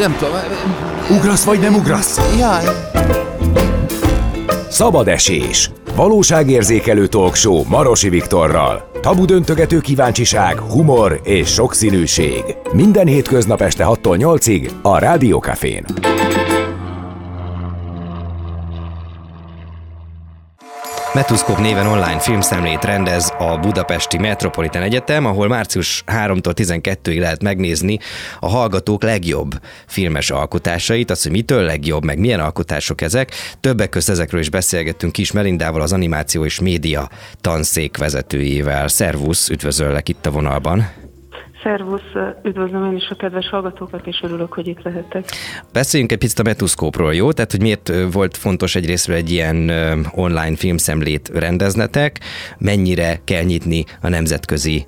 nem tudom. Ugrasz vagy nem ugrasz? Jaj. Szabad esés. Valóságérzékelő talkshow Marosi Viktorral. Tabu döntögető kíváncsiság, humor és sokszínűség. Minden hétköznap este 6-tól 8-ig a Rádiókafén. Metuszkop néven online filmszemlét rendez a Budapesti Metropolitan Egyetem, ahol március 3-tól 12-ig lehet megnézni a hallgatók legjobb filmes alkotásait, az, hogy mitől legjobb, meg milyen alkotások ezek. Többek között ezekről is beszélgettünk Kis Melindával, az animáció és média tanszék vezetőjével. Szervusz, üdvözöllek itt a vonalban. Szervusz, üdvözlöm én is a kedves hallgatókat, és örülök, hogy itt lehetek. Beszéljünk egy picit a Metuszkópról, jó? Tehát, hogy miért volt fontos egyrésztről egy ilyen online filmszemlét rendeznetek, mennyire kell nyitni a nemzetközi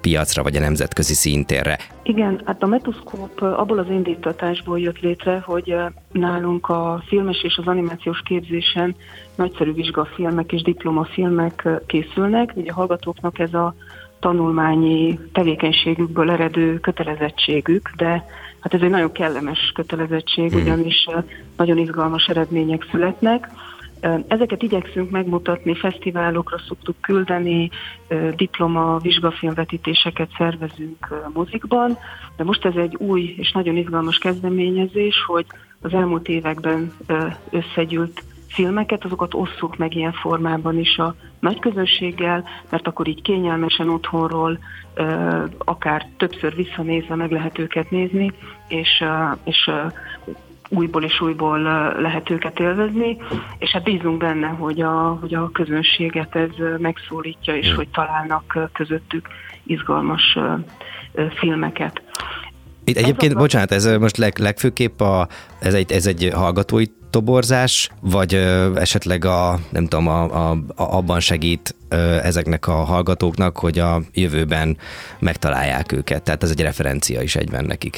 piacra, vagy a nemzetközi szintérre? Igen, hát a Metuszkóp abból az indítatásból jött létre, hogy nálunk a filmes és az animációs képzésen nagyszerű vizsgafilmek és diplomafilmek készülnek. Ugye a hallgatóknak ez a tanulmányi tevékenységükből eredő kötelezettségük, de hát ez egy nagyon kellemes kötelezettség, hmm. ugyanis nagyon izgalmas eredmények születnek. Ezeket igyekszünk megmutatni, fesztiválokra szoktuk küldeni, diploma, vizsgafilmvetítéseket szervezünk mozikban, de most ez egy új és nagyon izgalmas kezdeményezés, hogy az elmúlt években összegyűlt filmeket, azokat osszuk meg ilyen formában is a nagy közönséggel, mert akkor így kényelmesen otthonról, akár többször visszanézve meg lehet őket nézni, és, és újból és újból lehet őket élvezni, és hát bízunk benne, hogy a, hogy a közönséget ez megszólítja, és hogy találnak közöttük izgalmas filmeket. Itt egyébként, ez bocsánat, ez most leg, legfőképp a, ez, egy, ez egy hallgatói toborzás, vagy ö, esetleg a, nem tudom, a, a, a, abban segít ö, ezeknek a hallgatóknak, hogy a jövőben megtalálják őket. Tehát ez egy referencia is egyben nekik.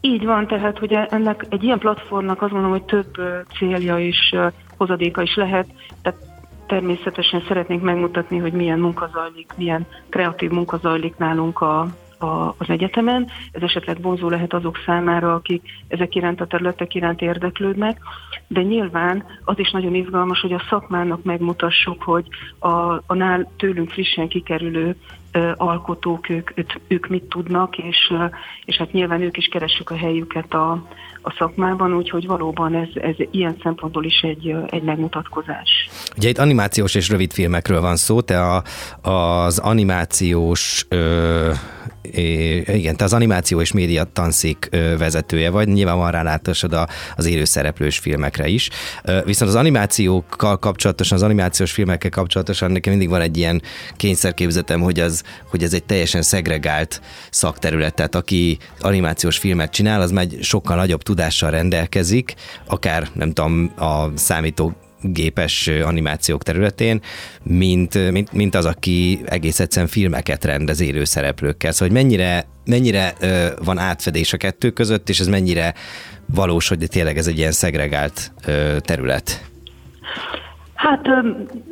Így van, tehát hogy ennek egy ilyen platformnak azt mondom, hogy több célja és hozadéka is lehet. Tehát természetesen szeretnénk megmutatni, hogy milyen munka zajlik, milyen kreatív munka zajlik nálunk a, a, az egyetemen. Ez esetleg vonzó lehet azok számára, akik ezek iránt a területek iránt érdeklődnek, de nyilván az is nagyon izgalmas, hogy a szakmának megmutassuk, hogy a, a nál tőlünk frissen kikerülő alkotók, ők, ők, mit tudnak, és, és hát nyilván ők is keressük a helyüket a, a szakmában, úgyhogy valóban ez, ez ilyen szempontból is egy, egy megmutatkozás. Ugye itt animációs és rövid filmekről van szó, te a, az animációs ö, igen, te az animáció és média tanszék vezetője vagy, nyilván van rálátásod az élő szereplős filmekre is. Viszont az animációkkal kapcsolatosan, az animációs filmekkel kapcsolatosan nekem mindig van egy ilyen kényszerképzetem, hogy, az, hogy ez egy teljesen szegregált szakterület, tehát aki animációs filmet csinál, az megy sokkal nagyobb tudással rendelkezik, akár nem tudom, a számító gépes animációk területén, mint, mint, mint az, aki egész egyszerűen filmeket rendez élő szereplőkkel. Szóval, hogy mennyire, mennyire van átfedés a kettő között, és ez mennyire valós, hogy tényleg ez egy ilyen szegregált terület? Hát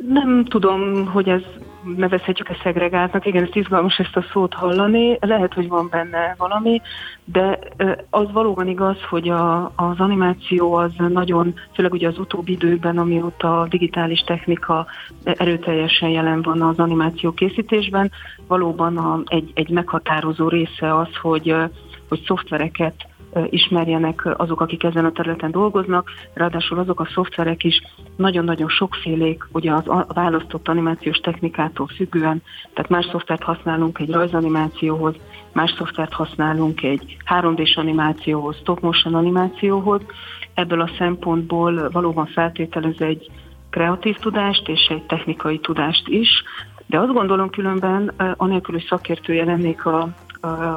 nem tudom, hogy ez nevezhetjük ezt szegregáltnak. Igen, ez izgalmas ezt a szót hallani. Lehet, hogy van benne valami, de az valóban igaz, hogy a, az animáció az nagyon, főleg ugye az utóbbi időben, amióta a digitális technika erőteljesen jelen van az animáció készítésben, valóban a, egy, egy meghatározó része az, hogy, hogy szoftvereket ismerjenek azok, akik ezen a területen dolgoznak, ráadásul azok a szoftverek is nagyon-nagyon sokfélék, ugye az a választott animációs technikától függően, tehát más szoftvert használunk egy rajzanimációhoz, más szoftvert használunk egy 3D-s animációhoz, stop motion animációhoz. Ebből a szempontból valóban feltételez egy kreatív tudást és egy technikai tudást is, de azt gondolom különben, anélkül, hogy szakértője lennék a,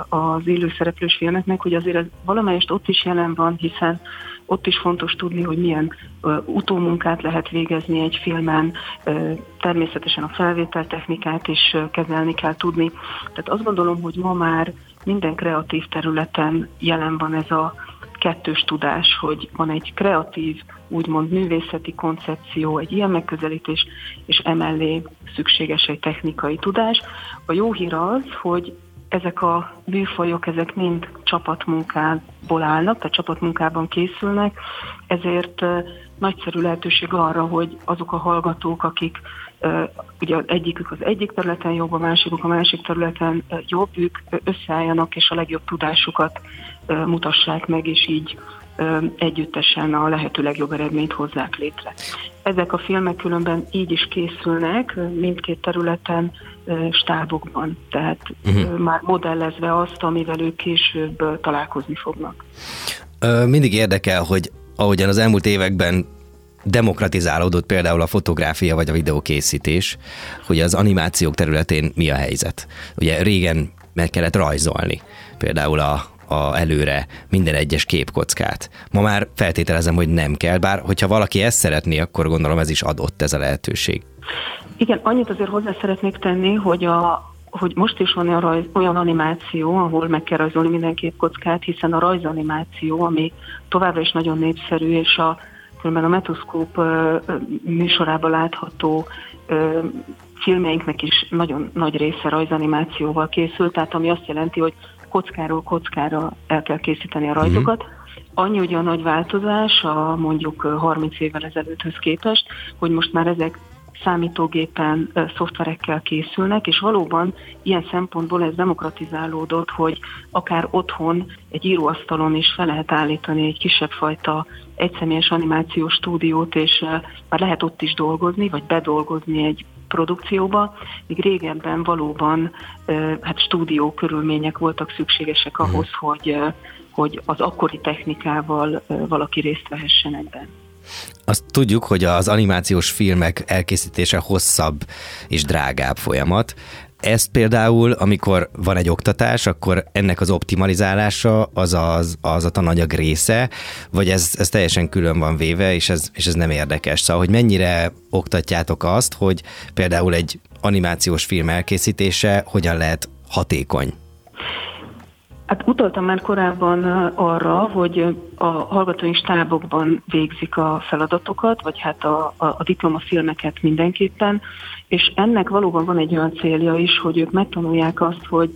az élő szereplős filmeknek, hogy azért ez valamelyest ott is jelen van, hiszen ott is fontos tudni, hogy milyen uh, utómunkát lehet végezni egy filmen, uh, természetesen a felvételtechnikát is uh, kezelni kell tudni. Tehát azt gondolom, hogy ma már minden kreatív területen jelen van ez a kettős tudás, hogy van egy kreatív, úgymond művészeti koncepció, egy ilyen megközelítés, és emellé szükséges egy technikai tudás. A jó hír az, hogy ezek a műfajok, ezek mind csapatmunkából állnak, tehát csapatmunkában készülnek, ezért nagyszerű lehetőség arra, hogy azok a hallgatók, akik ugye az egyikük az egyik területen jobb, a másikuk a másik területen jobb, ők összeálljanak és a legjobb tudásukat mutassák meg, és így együttesen a lehető legjobb eredményt hozzák létre. Ezek a filmek különben így is készülnek mindkét területen stábokban, tehát uh-huh. már modellezve azt, amivel ők később találkozni fognak. Mindig érdekel, hogy ahogyan az elmúlt években demokratizálódott például a fotográfia vagy a videókészítés, hogy az animációk területén mi a helyzet. Ugye régen meg kellett rajzolni például a, a előre minden egyes képkockát. Ma már feltételezem, hogy nem kell, bár hogyha valaki ezt szeretné, akkor gondolom ez is adott ez a lehetőség. Igen, annyit azért hozzá szeretnék tenni, hogy a, hogy most is van olyan, olyan animáció, ahol meg kell rajzolni minden képkockát, hiszen a rajzanimáció, ami továbbra is nagyon népszerű, és a különben a Metoszkóp műsorában látható filmeinknek is nagyon nagy része rajzanimációval készült, tehát ami azt jelenti, hogy kockáról kockára el kell készíteni a rajzokat. Mm-hmm. Annyi ugye a nagy változás a mondjuk 30 évvel ezelőtthöz képest, hogy most már ezek számítógépen, szoftverekkel készülnek, és valóban ilyen szempontból ez demokratizálódott, hogy akár otthon egy íróasztalon is fel lehet állítani egy kisebb fajta egyszemélyes animációs stúdiót, és már lehet ott is dolgozni, vagy bedolgozni egy produkcióba, míg régebben valóban hát stúdió körülmények voltak szükségesek mhm. ahhoz, hogy, hogy az akkori technikával valaki részt vehessen ebben. Azt tudjuk, hogy az animációs filmek elkészítése hosszabb és drágább folyamat. Ezt például, amikor van egy oktatás, akkor ennek az optimalizálása az az, az a tananyag része, vagy ez, ez teljesen külön van véve, és ez, és ez nem érdekes. Szóval, hogy mennyire oktatjátok azt, hogy például egy animációs film elkészítése hogyan lehet hatékony? Hát utaltam már korábban arra, hogy a hallgatói stábokban végzik a feladatokat, vagy hát a, a, a diplomafilmeket mindenképpen, és ennek valóban van egy olyan célja is, hogy ők megtanulják azt, hogy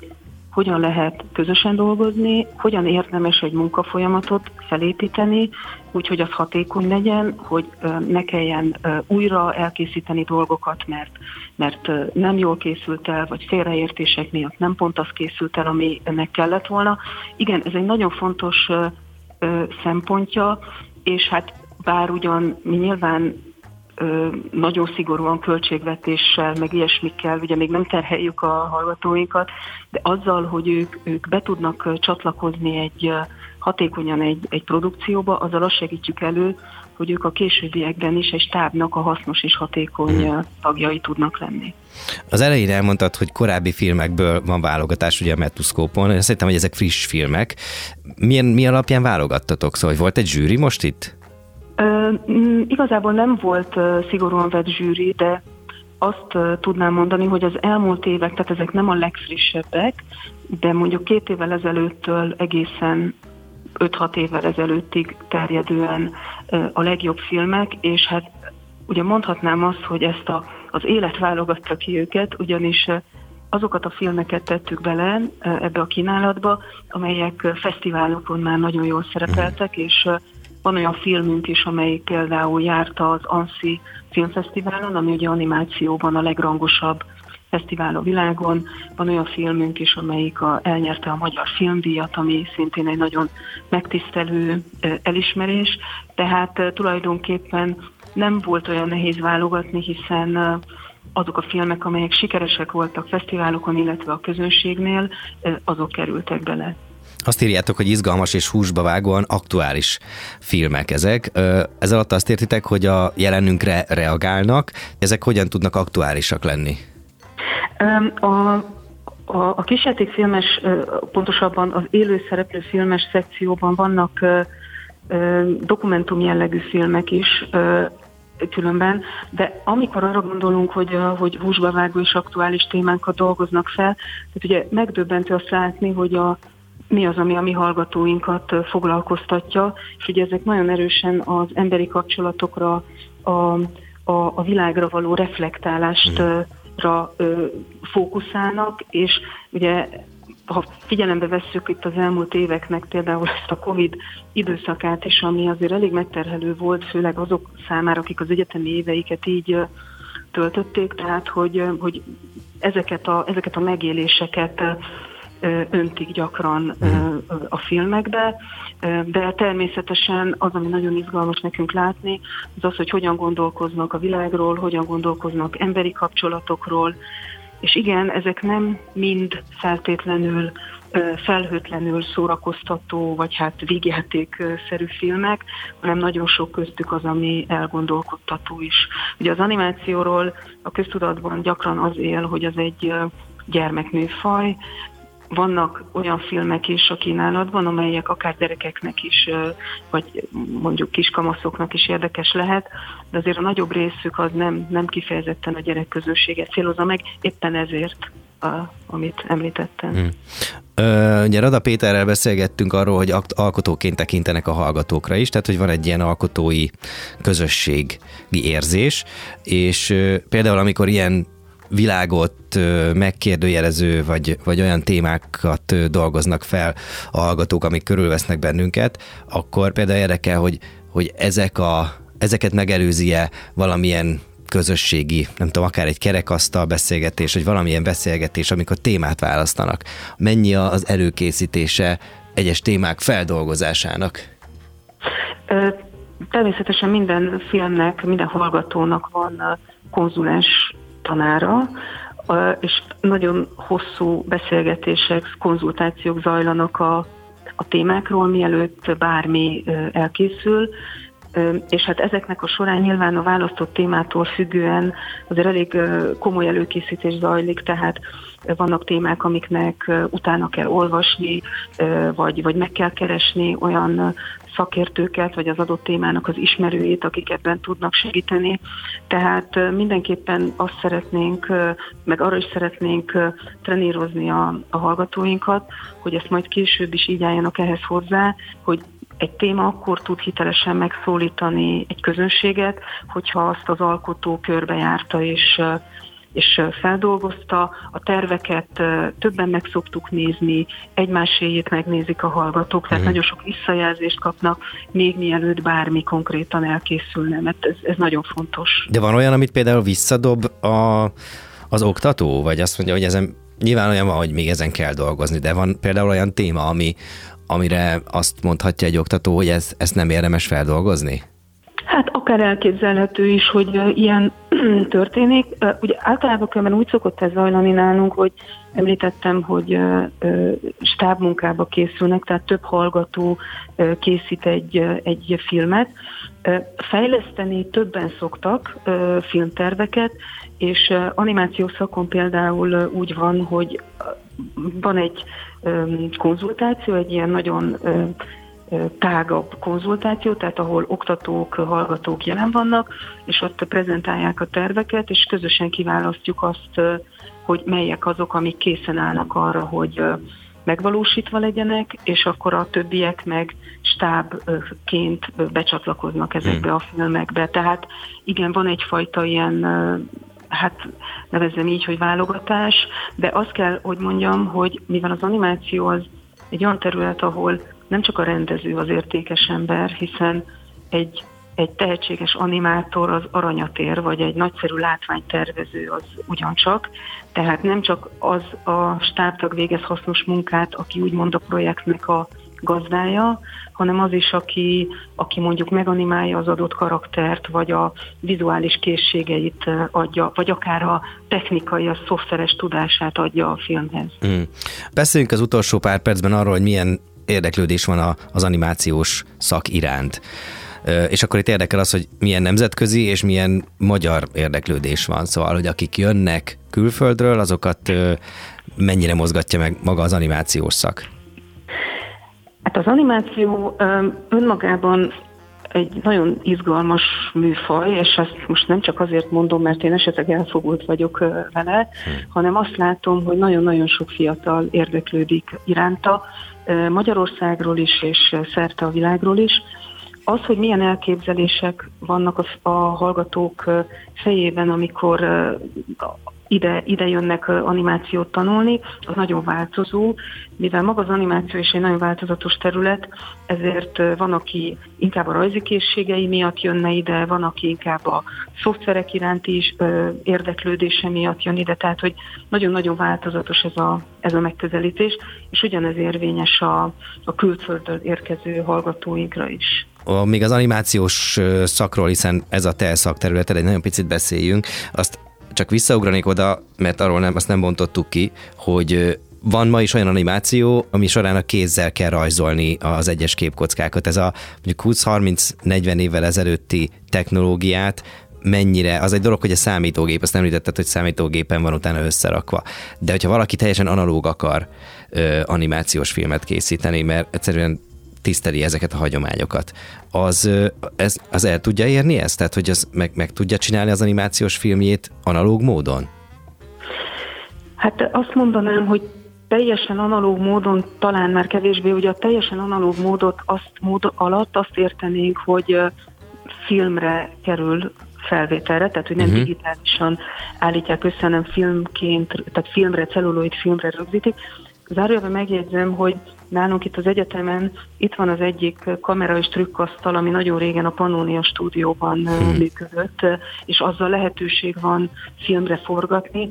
hogyan lehet közösen dolgozni, hogyan érdemes egy munkafolyamatot felépíteni, úgyhogy az hatékony legyen, hogy ne kelljen újra elkészíteni dolgokat, mert, mert nem jól készült el, vagy félreértések miatt nem pont az készült el, ami ennek kellett volna. Igen, ez egy nagyon fontos szempontja, és hát bár ugyan mi nyilván nagyon szigorúan költségvetéssel, meg ilyesmikkel, ugye még nem terheljük a hallgatóinkat, de azzal, hogy ők, ők be tudnak csatlakozni egy hatékonyan egy, egy produkcióba, azzal azt segítjük elő, hogy ők a későbbiekben is egy stábnak a hasznos és hatékony hmm. tagjai tudnak lenni. Az elején elmondtad, hogy korábbi filmekből van válogatás ugye a Metuszkópon, én szerintem, hogy ezek friss filmek. Milyen, mi alapján válogattatok? Szóval, volt egy zsűri most itt? Mm, igazából nem volt szigorúan vett zsűri, de azt tudnám mondani, hogy az elmúlt évek, tehát ezek nem a legfrissebbek, de mondjuk két évvel ezelőttől egészen 5-6 évvel ezelőttig terjedően a legjobb filmek, és hát ugye mondhatnám azt, hogy ezt a, az élet válogatta ki őket, ugyanis azokat a filmeket tettük bele ebbe a kínálatba, amelyek fesztiválokon már nagyon jól szerepeltek, és van olyan filmünk is, amelyik például járt az ANSZI filmfesztiválon, ami ugye animációban a legrangosabb fesztivál a világon. Van olyan filmünk is, amelyik a, elnyerte a Magyar Filmdíjat, ami szintén egy nagyon megtisztelő elismerés. Tehát tulajdonképpen nem volt olyan nehéz válogatni, hiszen azok a filmek, amelyek sikeresek voltak fesztiválokon, illetve a közönségnél, azok kerültek bele. Azt írjátok, hogy izgalmas és húsba vágóan aktuális filmek ezek. Ez alatt azt értitek, hogy a jelenünkre reagálnak. Ezek hogyan tudnak aktuálisak lenni? A, a, a kisjátékfilmes, pontosabban az élő szereplő filmes szekcióban vannak dokumentum jellegű filmek is, különben, de amikor arra gondolunk, hogy, hogy húsba vágó és aktuális témánkat dolgoznak fel, tehát ugye megdöbbentő azt látni, hogy a, mi az, ami a mi hallgatóinkat foglalkoztatja, és ugye ezek nagyon erősen az emberi kapcsolatokra, a, a, a világra való reflektálástra ö, fókuszálnak, és ugye ha figyelembe vesszük itt az elmúlt éveknek például ezt a Covid időszakát is, ami azért elég megterhelő volt, főleg azok számára, akik az egyetemi éveiket így töltötték, tehát hogy, hogy ezeket, a, ezeket a megéléseket öntik gyakran mhm. a filmekbe, de természetesen az, ami nagyon izgalmas nekünk látni, az az, hogy hogyan gondolkoznak a világról, hogyan gondolkoznak emberi kapcsolatokról, és igen, ezek nem mind feltétlenül felhőtlenül szórakoztató, vagy hát vígjátékszerű filmek, hanem nagyon sok köztük az, ami elgondolkodtató is. Ugye az animációról a köztudatban gyakran az él, hogy az egy gyermekműfaj, vannak olyan filmek is a kínálatban, amelyek akár gyerekeknek is, vagy mondjuk kiskamaszoknak is érdekes lehet, de azért a nagyobb részük az nem, nem kifejezetten a gyerekközösséget célozza meg, éppen ezért a, amit említettem. Hmm. Ö, ugye Rada Péterrel beszélgettünk arról, hogy alkotóként tekintenek a hallgatókra is, tehát hogy van egy ilyen alkotói közösségi érzés, és ö, például amikor ilyen világot megkérdőjelező, vagy, vagy olyan témákat dolgoznak fel a hallgatók, amik körülvesznek bennünket, akkor például érdekel, hogy, hogy ezek a, ezeket megelőzi-e valamilyen közösségi, nem tudom, akár egy kerekasztal beszélgetés, vagy valamilyen beszélgetés, amikor témát választanak. Mennyi az előkészítése egyes témák feldolgozásának? Természetesen minden filmnek, minden hallgatónak van konzulens tanára, és nagyon hosszú beszélgetések, konzultációk zajlanak a, a témákról, mielőtt bármi elkészül, és hát ezeknek a során nyilván a választott témától függően azért elég komoly előkészítés zajlik, tehát vannak témák, amiknek utána kell olvasni, vagy, vagy meg kell keresni olyan szakértőket, vagy az adott témának az ismerőjét, akik ebben tudnak segíteni. Tehát mindenképpen azt szeretnénk, meg arra is szeretnénk trenírozni a, a hallgatóinkat, hogy ezt majd később is így álljanak ehhez hozzá, hogy egy téma akkor tud hitelesen megszólítani egy közönséget, hogyha azt az alkotó körbejárta és és feldolgozta. A terveket többen meg szoktuk nézni, egymáséjét megnézik a hallgatók, tehát mm. nagyon sok visszajelzést kapnak, még mielőtt bármi konkrétan elkészülne, mert ez, ez nagyon fontos. De van olyan, amit például visszadob a, az oktató, vagy azt mondja, hogy ezen nyilván olyan van, hogy még ezen kell dolgozni, de van például olyan téma, ami, amire azt mondhatja egy oktató, hogy ez, ezt nem érdemes feldolgozni? Hát akár elképzelhető is, hogy ilyen történik. Ugye általában különben úgy szokott ez zajlani nálunk, hogy említettem, hogy stábmunkába készülnek, tehát több hallgató készít egy, egy filmet. Fejleszteni többen szoktak filmterveket, és animációs szakon például úgy van, hogy van egy konzultáció, egy ilyen nagyon tágabb konzultáció, tehát ahol oktatók, hallgatók jelen vannak, és ott prezentálják a terveket, és közösen kiválasztjuk azt, hogy melyek azok, amik készen állnak arra, hogy megvalósítva legyenek, és akkor a többiek meg stábként becsatlakoznak ezekbe hmm. a filmekbe. Tehát igen, van egyfajta ilyen hát nevezzem így, hogy válogatás, de azt kell, hogy mondjam, hogy mivel az animáció az egy olyan terület, ahol nem csak a rendező az értékes ember, hiszen egy, egy tehetséges animátor az aranyatér, vagy egy nagyszerű látványtervező az ugyancsak, tehát nem csak az a stábtag végez hasznos munkát, aki úgymond a projektnek a gazdája, hanem az is, aki, aki mondjuk meganimálja az adott karaktert, vagy a vizuális készségeit adja, vagy akár a technikai, a szoftveres tudását adja a filmhez. Mm. Beszéljünk az utolsó pár percben arról, hogy milyen érdeklődés van az animációs szak iránt. És akkor itt érdekel az, hogy milyen nemzetközi és milyen magyar érdeklődés van. Szóval, hogy akik jönnek külföldről, azokat mennyire mozgatja meg maga az animációs szak? Hát az animáció önmagában egy nagyon izgalmas műfaj, és ezt most nem csak azért mondom, mert én esetleg elfogult vagyok vele, hmm. hanem azt látom, hogy nagyon-nagyon sok fiatal érdeklődik iránta, Magyarországról is, és szerte a világról is. Az, hogy milyen elképzelések vannak a, a hallgatók fejében, amikor ide, ide jönnek animációt tanulni, az nagyon változó, mivel maga az animáció is egy nagyon változatos terület, ezért van, aki inkább a rajzi készségei miatt jönne ide, van, aki inkább a szoftverek iránti is érdeklődése miatt jön ide, tehát hogy nagyon-nagyon változatos ez a, ez a megközelítés, és ugyanez érvényes a, a külföldről érkező hallgatóinkra is. Még az animációs szakról, hiszen ez a te szakterületed, egy nagyon picit beszéljünk, azt csak visszaugranék oda, mert arról nem, azt nem bontottuk ki, hogy van ma is olyan animáció, ami során a kézzel kell rajzolni az egyes képkockákat. Ez a mondjuk 20-30-40 évvel ezelőtti technológiát mennyire, az egy dolog, hogy a számítógép, azt említetted, hogy számítógépen van utána összerakva. De hogyha valaki teljesen analóg akar ö, animációs filmet készíteni, mert egyszerűen tiszteli ezeket a hagyományokat, az, ez, az el tudja érni ezt? Tehát, hogy az meg, meg tudja csinálni az animációs filmjét analóg módon? Hát azt mondanám, hogy teljesen analóg módon talán már kevésbé, ugye a teljesen analóg módot azt, mód alatt azt értenénk, hogy filmre kerül felvételre, tehát hogy nem uh-huh. digitálisan állítják össze, hanem filmként, tehát filmre, celluloid filmre rögzítik. Zárójelben megjegyzem, hogy Nálunk itt az egyetemen itt van az egyik kamera és trükkasztal, ami nagyon régen a Pannonia stúdióban hmm. működött, és azzal lehetőség van filmre forgatni.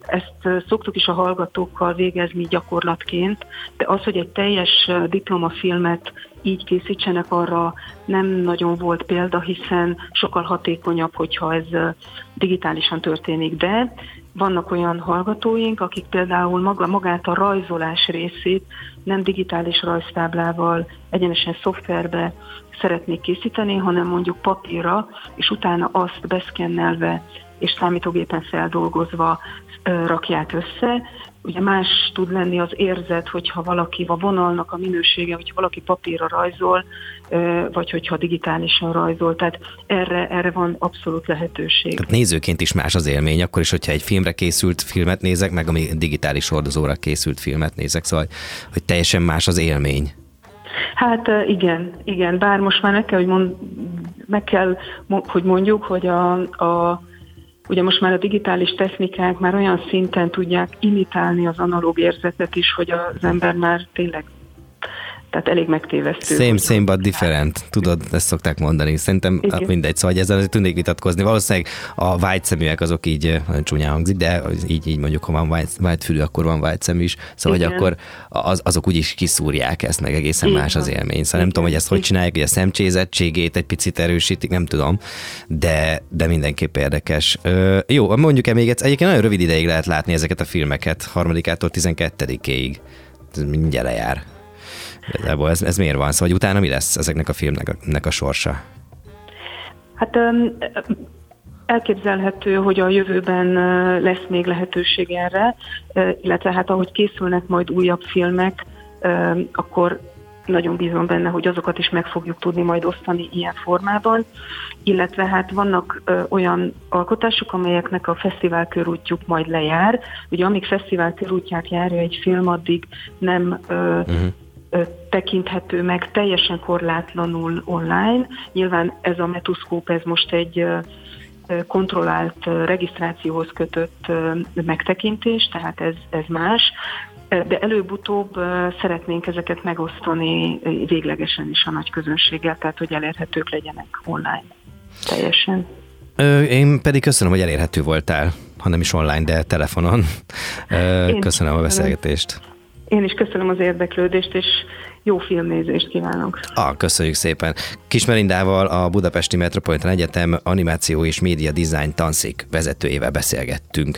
Ezt szoktuk is a hallgatókkal végezni gyakorlatként, de az, hogy egy teljes diplomafilmet így készítsenek, arra nem nagyon volt példa, hiszen sokkal hatékonyabb, hogyha ez digitálisan történik. De vannak olyan hallgatóink, akik például maga, magát a rajzolás részét nem digitális rajztáblával, egyenesen szoftverbe szeretnék készíteni, hanem mondjuk papírra, és utána azt beszkennelve és számítógépen feldolgozva rakják össze, Ugye más tud lenni az érzet, hogyha valaki a vonalnak a minősége, hogyha valaki papírra rajzol, vagy hogyha digitálisan rajzol. Tehát erre, erre van abszolút lehetőség. Tehát nézőként is más az élmény, akkor is, hogyha egy filmre készült filmet nézek, meg ami digitális hordozóra készült filmet nézek, szóval hogy teljesen más az élmény. Hát igen, igen, bár most már meg kell, hogy, mond, meg kell, hogy mondjuk, hogy a, a Ugye most már a digitális technikák már olyan szinten tudják imitálni az analóg érzetet is, hogy az ember már tényleg tehát elég megtévesztő. Same, same, but different. Tudod, ezt szokták mondani. Szerintem Igen. mindegy, szóval ezzel tudnék vitatkozni. Valószínűleg a vágyszeműek azok így nagyon csúnyán hangzik, de így, így mondjuk, ha van white, fülű, akkor van white szemű is. Szóval, Igen. hogy akkor az, azok úgyis kiszúrják ezt, meg egészen Igen. más az élmény. Szóval Igen. nem tudom, hogy ezt hogy csinálják, hogy a szemcsézettségét egy picit erősítik, nem tudom, de, de mindenképp érdekes. Ö, jó, mondjuk-e még egyszer, egyébként nagyon rövid ideig lehet látni ezeket a filmeket, harmadikától 12-ig. Ez mindjárt lejár. Igazából ez, ez miért van? Szóval, hogy utána mi lesz ezeknek a filmnek a sorsa? Hát elképzelhető, hogy a jövőben lesz még lehetőség erre, illetve hát ahogy készülnek majd újabb filmek, akkor nagyon bízom benne, hogy azokat is meg fogjuk tudni majd osztani ilyen formában, illetve hát vannak ö, olyan alkotások, amelyeknek a fesztivál körútjuk majd lejár. Ugye amíg fesztivál körútját járja egy film, addig nem ö, uh-huh tekinthető meg teljesen korlátlanul online. Nyilván ez a metuszkóp, ez most egy kontrollált regisztrációhoz kötött megtekintés, tehát ez, ez más, de előbb-utóbb szeretnénk ezeket megosztani véglegesen is a nagy közönséggel, tehát hogy elérhetők legyenek online teljesen. Én pedig köszönöm, hogy elérhető voltál, ha nem is online, de telefonon. Köszönöm a beszélgetést. Én is köszönöm az érdeklődést, és jó filmnézést kívánok. Ah, köszönjük szépen. Kismerindával a Budapesti Metropolitan Egyetem animáció és média design tanszék vezetőjével beszélgettünk.